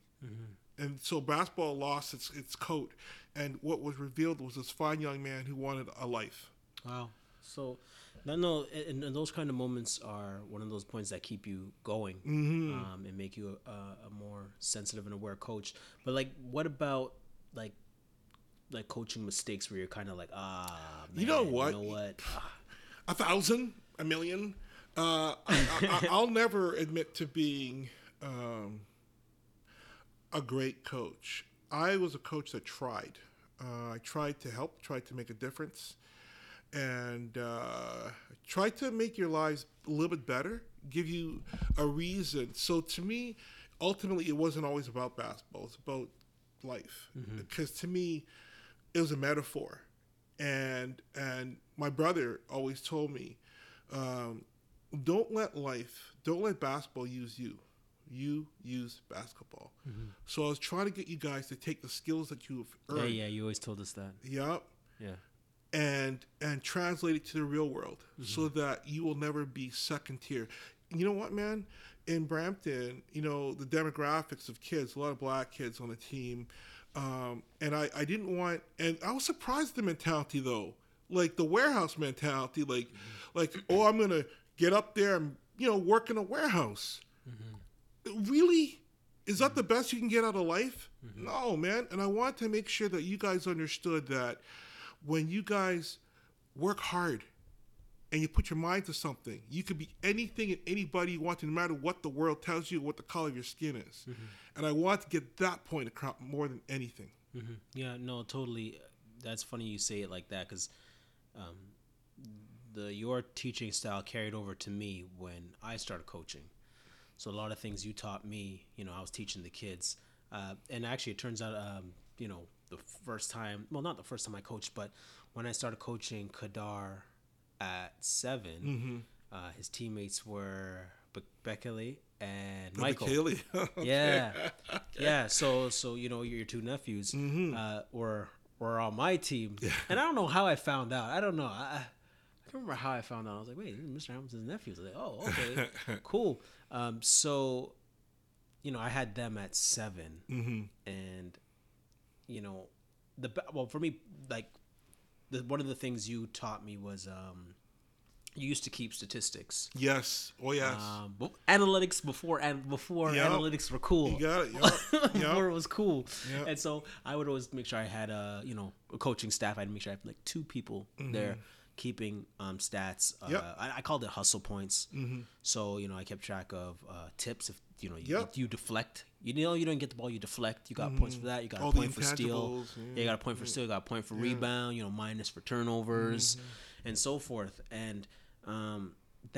And so basketball lost its its coat, and what was revealed was this fine young man who wanted a life. Wow. So, no, no, and, and those kind of moments are one of those points that keep you going um, and make you a, a more sensitive and aware coach. But like, what about like, like coaching mistakes where you're kind of like, ah, man, You know what? You know what? A thousand, a million. Uh, I, I, I'll never admit to being um, a great coach. I was a coach that tried. Uh, I tried to help, tried to make a difference, and uh, tried to make your lives a little bit better, give you a reason. So to me, ultimately, it wasn't always about basketball. It's about life. Because to me, it was a metaphor, and and my brother always told me, um, don't let life, don't let basketball use you. You use basketball. Mm-hmm. So I was trying to get you guys to take the skills that you've earned. yeah. Yeah, you always told us that. Yep. Yeah. And and translate it to the real world so mm-hmm. that you will never be second tier. You know what, man? In Brampton, you know, the demographics of kids, a lot of black kids on the team. Um, and I, I didn't want and I was surprised at the mentality though. Like the warehouse mentality, like mm-hmm. like, oh I'm gonna get up there and you know, work in a warehouse. Really? Is that the best you can get out of life? No, man. And I want to make sure that you guys understood that when you guys work hard and you put your mind to something, you could be anything and anybody you want to, no matter what the world tells you, what the color of your skin is. And I want to get that point across more than anything. hmm Yeah, no, totally. That's funny you say it like that because um, the your teaching style carried over to me when I started coaching. So a lot of things you taught me, you know, I was teaching the kids. Uh, and actually, it turns out, um, you know, the first time, well, not the first time I coached, but when I started coaching Kadar at 7 uh, his teammates were Be- Bekele and Michael. Michaeli. Yeah, yeah. So, so you know, your two nephews uh, were were on my team, and I don't know how I found out. I don't know. I can't remember how I found out. I was like, wait, Mr. Hamilton's nephews. I was like, oh, okay, cool. Um, so, you know, I had them at 7 and you know, the well for me like the one of the things you taught me was um you used to keep statistics Yes. Oh yes. um analytics before and before Yep. analytics were cool you got it. Yep. before it was cool Yep. and so i would always make sure i had a you know a coaching staff i'd make sure i had like two people there keeping um stats uh, Mm-hmm. Yep. Mm-hmm. I, I called it hustle points so you know i kept track of uh tips if you know you, Yep. you deflect you know you don't get the ball you deflect you got points for that you got Mm-hmm. All a point for steal intangibles, yeah, you got a point for steal you got a point for rebound you know minus for turnovers Mm-hmm. and so forth and um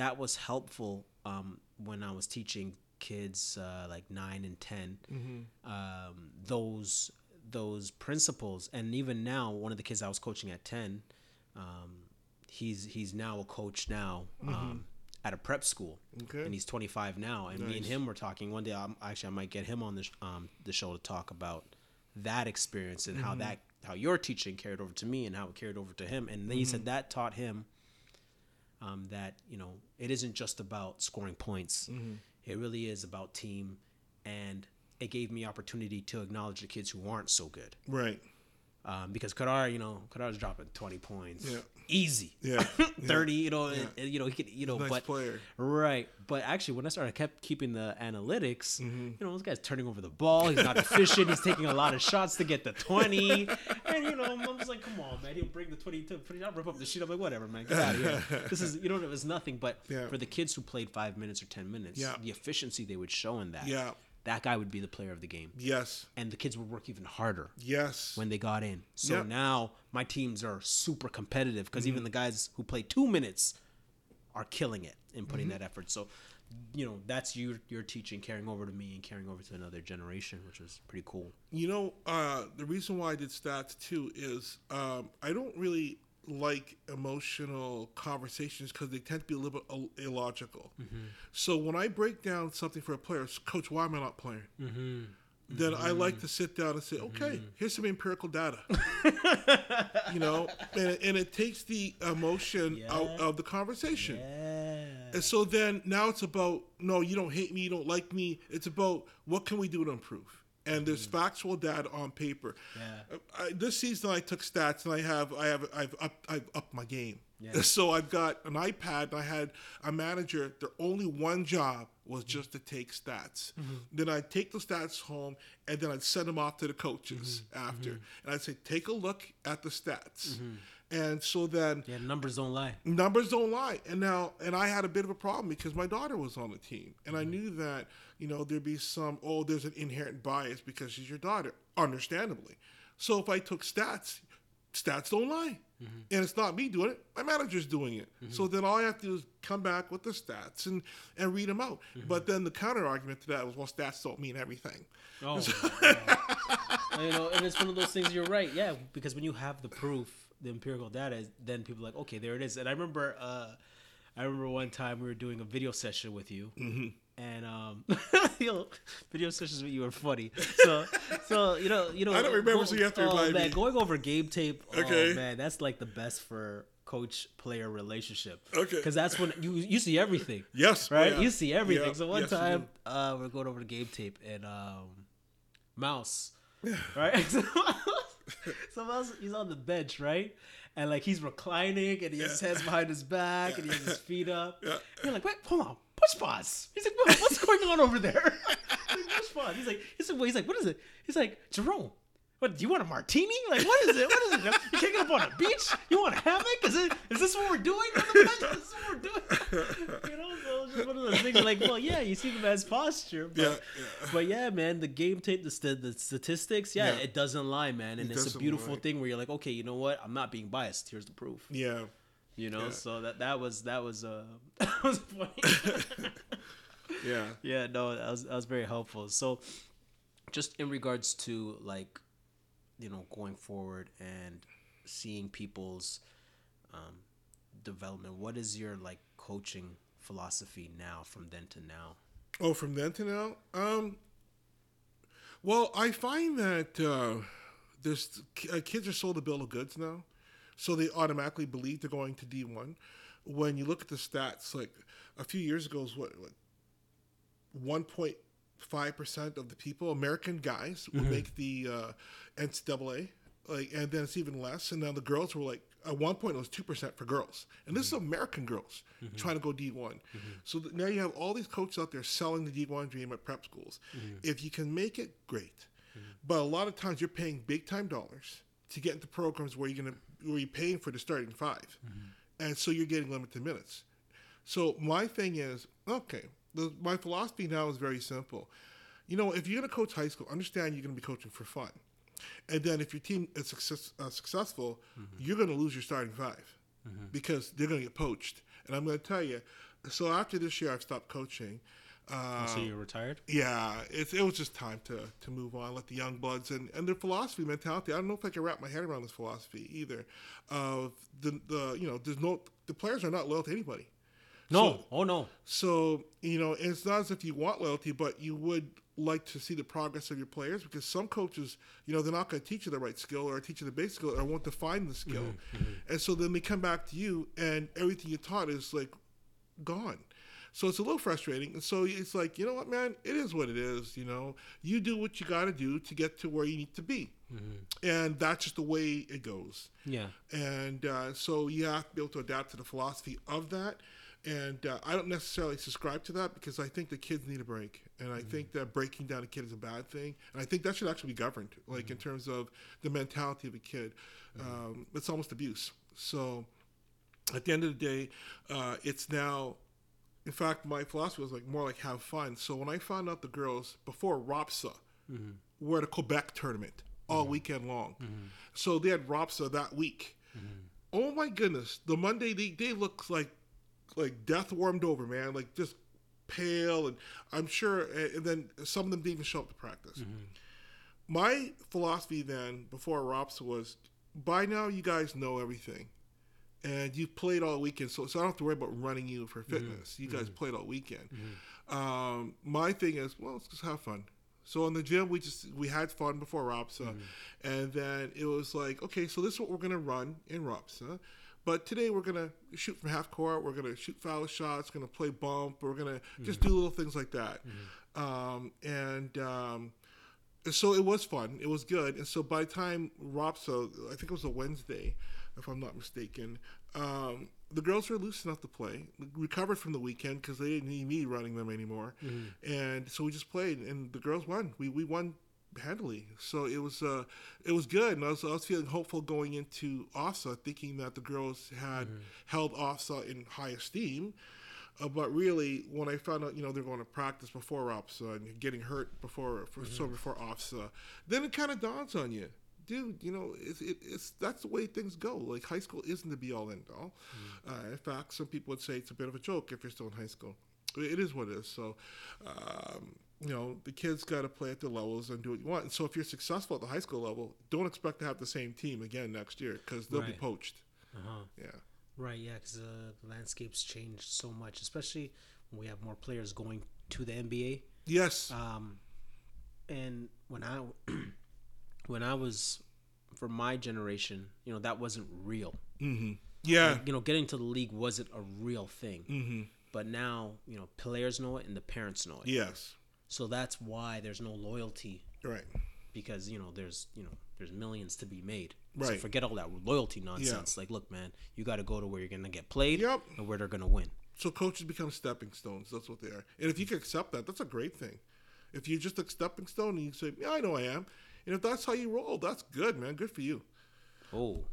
that was helpful um when i was teaching kids uh, like 9 and 10 Mm-hmm. um, those those principles and even now one of the kids i was coaching at 10 um, he's he's now a coach now um, at a prep school Mm-hmm. Okay. and he's 25 now and me and him were talking one day I'm, actually i might get him on the, sh- um, the show to talk about that experience and Mm-hmm. how that how your teaching carried over to me and how it carried over to him and then he Mm-hmm. said that taught him um, that you know it isn't just about scoring points. Mm-hmm. It really is about team, and it gave me opportunity to acknowledge the kids who aren't so good. Right. Um, because Kadar, you know, Kadar's dropping twenty points, Yeah. easy, Yeah. thirty. You know, and- and, you know, he could, you know, Nice but player. right. But actually, when I started kept keeping the analytics, Mm-hmm. you know, this guy's turning over the ball. He's not efficient. he's taking a lot of shots to get the twenty, and you know, I'm, just like, come on, man. He'll bring the twenty to put it. I'll rip up the sheet. I'm like, whatever, man. Get out of here. this is, you know, it was nothing. But Yeah. for the kids who played five minutes or ten minutes, Yeah. the efficiency they would show in that, Yeah. That guy would be the player of the game, Yes. and the kids would work even harder Yes. when they got in. So Yep. now my teams are super competitive because Mm-hmm. even the guys who play two minutes are killing it in putting Mm-hmm. that effort. So, you know, that's your your teaching carrying over to me and carrying over to another generation, which is pretty cool. You know, uh, the reason why I did stats too is um, I don't really like emotional conversations because they tend to be a little bit il- illogical. Mm-hmm. So when I break down something for a player, coach, why am I not playing? Mm-hmm. Then I like mm-hmm. to sit down and say, okay, here's some empirical data. you know, and, and it takes the emotion out of the conversation. Yeah. And so then now it's about no, you don't hate me, you don't like me. It's about what can we do to improve. And there's mm. factual data on paper. Yeah. Uh, I, this season I took stats and I have I have I've up I've upped my game. Yeah. So I've got an iPad and I had a manager. Their only one job was just to take stats. Mm-hmm. Mm-hmm. Then I'd take the stats home and then I'd send them off to the coaches mm-hmm. after. And I'd say, take a look at the stats. And so then Yeah, numbers don't lie. numbers don't lie. And now and i had a bit of a problem because my daughter was on the team. And i mm-hmm. knew that you know there'd be some oh there's an inherent bias because she's your daughter understandably. So if i took stats stats don't lie. Mm-hmm. And it's not me doing it. My manager's doing it. So mm-hmm. then all i have to do is come back with the stats and and read them out. But then the counter argument to that was well stats don't mean everything. Oh, yeah. you know, and it's one of those things. You're right, yeah, because when you have the proof, the empirical data, then people are like, okay, there it is. And I remember, uh, I remember one time we were doing a video session with you, Mm-hmm. and um, you know, video sessions with you are funny. So, so you know, you know, I don't remember, so you have to oh, man, me. Going over game tape, Okay. oh man, that's like the best for coach player relationship. Okay. because that's when you you see everything. yes oh, Right, yeah. you see everything. Yeah, So one yes, time, uh, we're going over the game tape, and um, Mouse, right? so, he's on the bench, right? And like he's reclining, and he has his hands behind his back, and he has his feet up. Yeah. You're like, wait, hold on, push pause. He's like, what, what's going on over there? Like, push pause. He's like, he's like, he's like, what is it? He's like, Jerome. What do you want a martini? Like what is it? What is it? You can't get up on a beach? You want a hammock? Is it? Is this what we're doing on the bench? Is this what we're doing? You know, just one of those things. Like, well, yeah, you see the man's posture, but Yeah, yeah. but yeah, man, the game tape, the, st- the statistics, yeah, Yeah. it doesn't lie, man, and It it's a beautiful lie. thing where you're like, okay, you know what? I'm not being biased. Here's the proof. yeah You know, Yeah. so that that was that was uh that was funny. yeah yeah, no, that was that was very helpful. So, just in regards to like, you know, going forward and seeing people's um, development, what is your like coaching philosophy now from then to now? Oh, from then to now? Um, well, I find that uh, there's uh, kids are sold a bill of goods now, so they automatically believe they're going to D one. When you look at the stats, like a few years ago, was what one point five percent of the people, American guys, would make the uh, NCAA like, and then it's even less. And now the girls were like, at one point it was two percent for girls, and this is mm-hmm. American girls mm-hmm. trying to go D one. Mm-hmm. So now you have all these coaches out there selling the D one dream at prep schools. If you can make it, great. But a lot of times you're paying big time dollars to get into programs where you're gonna where you're paying for the starting 5 and so you're getting limited minutes. So my thing is okay. The, my philosophy now is very simple. You know, if you're going to coach high school, understand you're going to be coaching for fun. And then if your team is success, uh, successful, you're going to lose your starting 5 because they're going to get poached. And I'm going to tell you. So after this year, I've stopped coaching. Uh, so you're retired? yeah, it, it was just time to, to move on, let the young bloods and, and their philosophy, mentality. I don't know if I can wrap my head around this philosophy either. Of the, the you know, there's no the players are not loyal to anybody. No. So- oh no. So, you know, it's not as if you want loyalty, but you would like to see the progress of your players because some coaches, you know, they're not going to teach you the right skill or teach you the basic skill or won't define the skill. Mm-hmm, mm-hmm. And so then they come back to you and everything you taught is like gone. So it's a little frustrating. And so it's like, you know what, man, it is what it is. You know, you do what you got to do to get to where you need to be. Mm-hmm. And that's just the way it goes. Yeah. And uh, so you have to be able to adapt to the philosophy of that. And uh, I don't necessarily subscribe to that because I think the kids need a break. And I think mm-hmm. that breaking down a kid is a bad thing. And I think that should actually be governed, like in mm-hmm. terms of the mentality of a kid. Mm-hmm. Um, it's almost abuse. So at the end of the day, uh, it's now. In fact, my philosophy was like more like have fun. So when I found out the girls before ROPSA were at a Quebec tournament all weekend long, so they had ROPSA that week. Oh my goodness, the Monday they they looked like like death warmed over, man. Like just pale, and I'm sure. And then some of them didn't even show up to practice. Mm-hmm. My philosophy then before ROPS was, by now you guys know everything, and you played all weekend, so so I don't have to worry about running you for mm-hmm. fitness. You guys mm-hmm. played all weekend. Um, my thing is, well, let's just have fun. So in the gym, we just we had fun before ROPSA, and then it was like, okay, so this is what we're gonna run in ROPSA. But today we're gonna shoot from half court. We're gonna shoot foul shots. Gonna play bump. We're gonna just do little things like that. Um, and um, so it was fun. It was good. And so by the time ROPSA, I think it was a Wednesday, if I'm not mistaken, um, the girls were loose enough to play. Recovered from the weekend because they didn't need me running them anymore. And so we just played, and the girls won. We we won handily. So it was uh, it was good, and I was, I was feeling hopeful going into OFSA, thinking that the girls had held OFSA in high esteem. Uh, but really, when I found out, you know, they're going to practice before OFSA and getting hurt before, for, so before OFSA, then it kind of dawns on you, dude. You know, it's, it, it's that's the way things go. Like high school isn't the be all end all. Uh, in fact, some people would say it's a bit of a joke if you're still in high school. It is what it is. So, um, you know, the kids got to play at the levels and do what you want. And so, if you're successful at the high school level, don't expect to have the same team again next year because they'll be poached. Uh-huh. Yeah. Right, yeah, because uh, the landscape's changed so much, especially when we have more players going to the NBA. Yes. Um, and when I when I was for my generation, you know, that wasn't real. yeah. Like, you know, getting to the league wasn't a real thing. Mm-hmm. But now, you know, players know it and the parents know it. yes. So that's why there's no loyalty Right. because you know there's you know there's millions to be made. So Right. forget all that loyalty nonsense. Like, look, man, you got to go to where you're gonna get played Yep. and where they're gonna win. So coaches become stepping stones. That's what they are. And if you can accept that, that's a great thing. If you're just a stepping stone and you say, "Yeah, I know I am," and if that's how you roll, that's good, man. Good for you. Oh,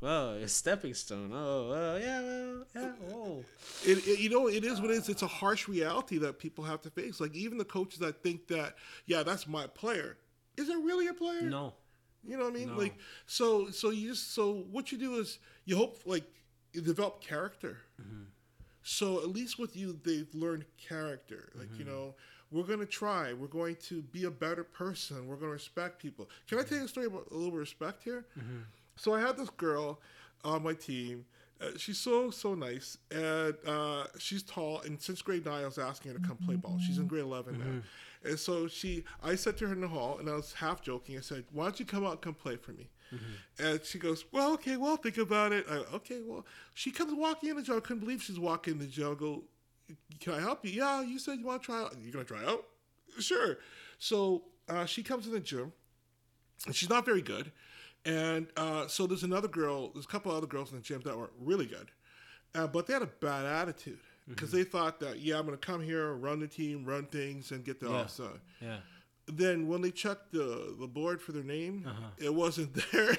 well, a stepping stone. Oh, well, yeah, well, yeah. Oh, It, it, you know, it is what it is. It's a harsh reality that people have to face. Like even the coaches that think that, yeah, that's my player. Is it really a player? no. You know what I mean? No. Like so so you just so what you do is you hope like you develop character. Mm-hmm. So at least with you they've learned character. Like, you mm-hmm. know, we're gonna try, we're going to be a better person, we're gonna respect people. Can I tell you a story about a little respect here? So I had this girl on my team. Uh, she's so so nice, and uh, she's tall. And since grade nine, I was asking her to come play ball. She's in grade 11 now, and so she. I said to her in the hall, and I was half joking. I said, "Why don't you come out and come play for me?" And she goes, "Well, okay, well, think about it." I, okay, well, she comes walking in the jungle. I couldn't believe she's walking in the gym. "Can I help you?" Yeah, you said you want to try out. You're gonna try out? Sure. So uh, she comes in the gym and she's not very good. And uh, so there's another girl, there's a couple other girls in the gym that were really good, uh, but they had a bad attitude because they thought that yeah, I'm gonna come here, run the team, run things, and get the Yeah. offs. Yeah. Then when they checked the the board for their name, Uh-huh. it wasn't there.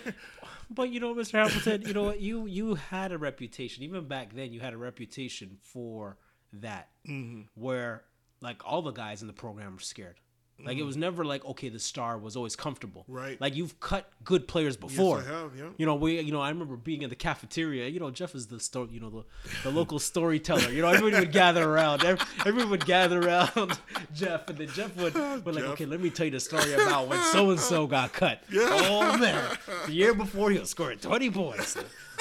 But you know, Mr. Hamilton, you know what? You you had a reputation. Even back then, you had a reputation for that, Mm-hmm. where like all the guys in the program were scared. Like it was never like okay, the star was always comfortable. Mm-hmm. Right. Like you've cut good players before. Yes, I have, yeah. You know, we you know I remember being in the cafeteria. You know, Jeff is the story. You know, the, the local storyteller. You know, everybody would gather around. Ev- Everyone would gather around Jeff, and then Jeff would, would like, Jeff. okay, let me tell you the story about when so and so got cut. Yeah. Oh man, the year before he was scoring twenty points.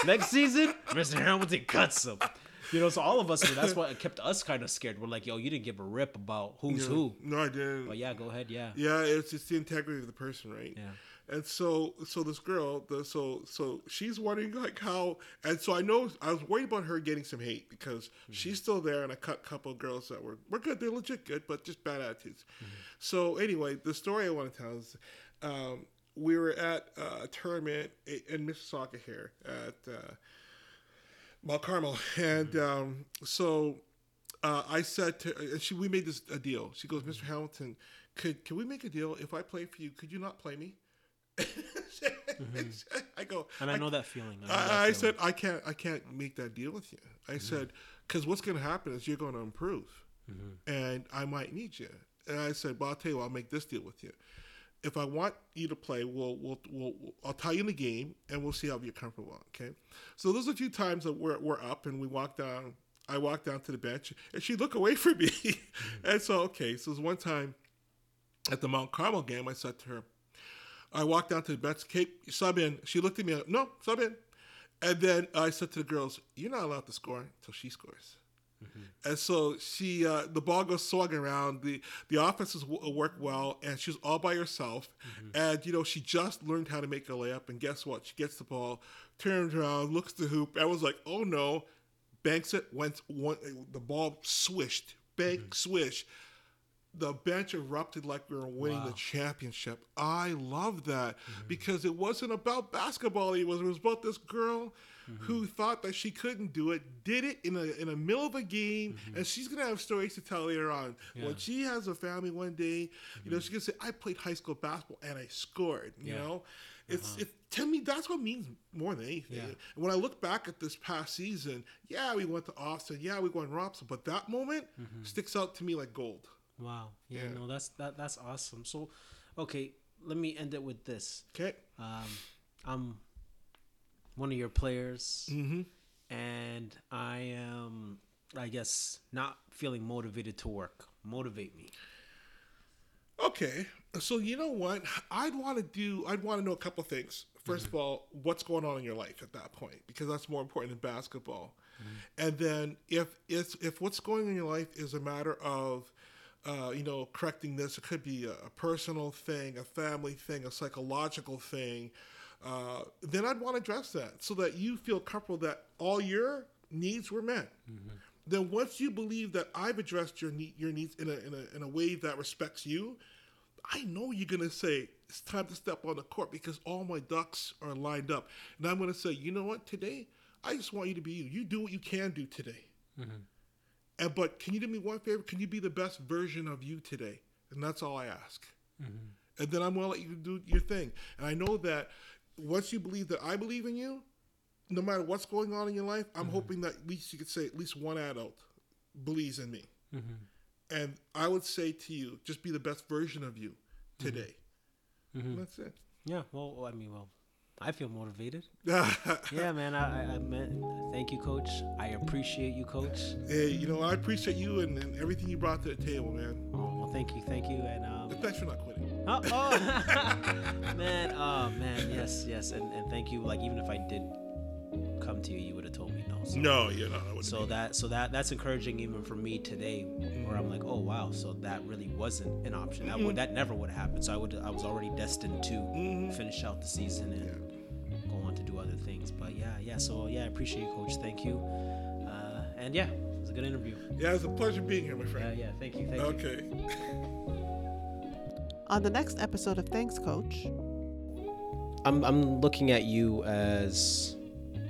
Next season, Mr. Hamilton cuts him. You know, so all of us, that's what kept us kind of scared. We're like, yo, you didn't give a rip about who's who. No, I didn't. But yeah, go ahead. Yeah. Yeah, it's just the integrity of the person, right? Yeah. And so, so this girl, the so so she's wondering like how, and so I know I was worried about her getting some hate because she's still there, and I cut a couple of girls that were were good, they're legit good, but just bad attitudes. So anyway, the story I want to tell is, um, we were at uh, a tournament in Mississauga here at uh, Mount Carmel, and um, so uh, I said to and she, we made this a deal. She goes, Mr. Hamilton, could can we make a deal? If I play for you, could you not play me? I go, And I know that feeling. I, know that I, I feeling. said I can't I can't make that deal with you. I said because what's going to happen is you're going to improve, and I might need you. And I said, well, I'll tell you, what, I'll make this deal with you. If I want you to play, we'll, we'll, we'll, I'll tie you in the game, and we'll see how you're comfortable. Okay. So there's a few times that we're, we're up, and we walk down. I walk down to the bench, and she look away from me, and so okay. So there's one time at the Mount Carmel game, I said to her, I walked down to the bench, Kate, sub in. She looked at me, no, sub in. And then I said to the girls, you're not allowed to score until she scores. Mm-hmm. And so she, uh, the ball goes swung around. The the offenses w- work well, and she's all by herself. Mm-hmm. And you know, she just learned how to make a layup. And guess what? She gets the ball, turns around, looks to hoop. I was like, oh no, banks it. Went one, the ball swished, bank mm-hmm. swish. The bench erupted like we were winning the championship. I love that mm-hmm. because it wasn't about basketball. It was it was about this girl mm-hmm. who thought that she couldn't do it, did it in a in the middle of a game, mm-hmm. and she's gonna have stories to tell later on. When she has a family one day, you know, she can say, "I played high school basketball and I scored." You Yeah. know, uh-huh. it's it to me that's what means more than anything. Yeah. And when I look back at this past season, yeah, we went to OFSA, yeah, we went ROPSA, but that moment sticks out to me like gold. Wow. Yeah, Yeah. No, that's that. That's awesome. So, okay, let me end it with this. Okay. Um, I'm one of your players, Mm-hmm. and I am, I guess, not feeling motivated to work. Motivate me. Okay. So you know what? I'd want to do. I'd want to know a couple things. 1st of all, what's going on in your life at that point, because that's more important than basketball. And then if it's if what's going on in your life is a matter of, uh, you know, correcting this, it could be a, a personal thing, a family thing, a psychological thing. Uh, then I'd want to address that so that you feel comfortable that all your needs were met. Then once you believe that I've addressed your need, your needs in a, in a in a way that respects you, I know you're gonna say it's time to step on the court because all my ducks are lined up, and I'm gonna say, you know what, today I just want you to be you. You do what you can do today. And but can you do me one favor? Can you be the best version of you today? And that's all I ask. Mm-hmm. And then I'm gonna let you do your thing. And I know that once you believe that I believe in you, no matter what's going on in your life, I'm mm-hmm. hoping that at least you could say at least one adult believes in me. Mm-hmm. And I would say to you, just be the best version of you today. And That's it. Yeah. Well, I mean, well, I feel motivated. Yeah, man. I, I, I meant, thank you, coach. I appreciate you, coach. hey, you know, I appreciate you and, and everything you brought to the table, man. Oh, well, thank you, thank you, and um, And thanks for not quitting. Oh, oh. man, oh man, yes, yes, and, and thank you. Like even if I did come to you, you would have told me no. So, No, you know, so that so that that's encouraging even for me today, where I'm like, oh wow, so that really wasn't an option. That would that never would have happened. So I would I was already destined to finish out the season and yeah, yeah. So yeah, I appreciate you, coach. Thank you. Uh, and yeah, it was a good interview. Yeah, it's a pleasure being here, my friend. yeah. Thank you. Thank you. Okay. On the next episode of Thanks Coach, I'm I'm looking at you as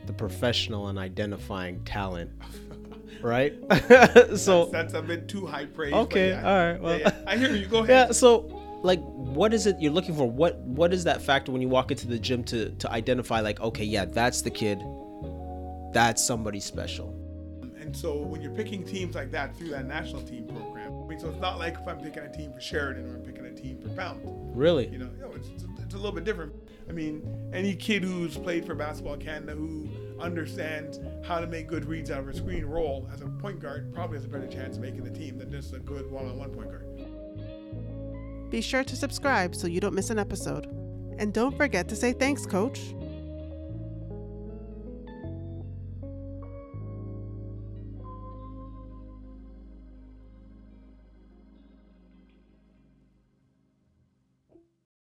the professional and identifying talent, right? so that's a bit too high praise. Okay, yeah. all right, well- yeah, yeah. I hear you. Go ahead. yeah. So like, what is it you're looking for? What what is that factor when you walk into the gym to to identify like, okay, yeah, that's the kid. That's somebody special. And so when you're picking teams like that through that national team program, I mean, so it's not like if I'm picking a team for Sheridan or I'm picking a team for Pound. Really? You know, you know it's, it's, a little bit different. I mean, any kid who's played for Basketball Canada who understands how to make good reads out of a screen roll as a point guard probably has a better chance of making the team than just a good one-on-one point guard. Be sure to subscribe so you don't miss an episode. And don't forget to say thanks, coach.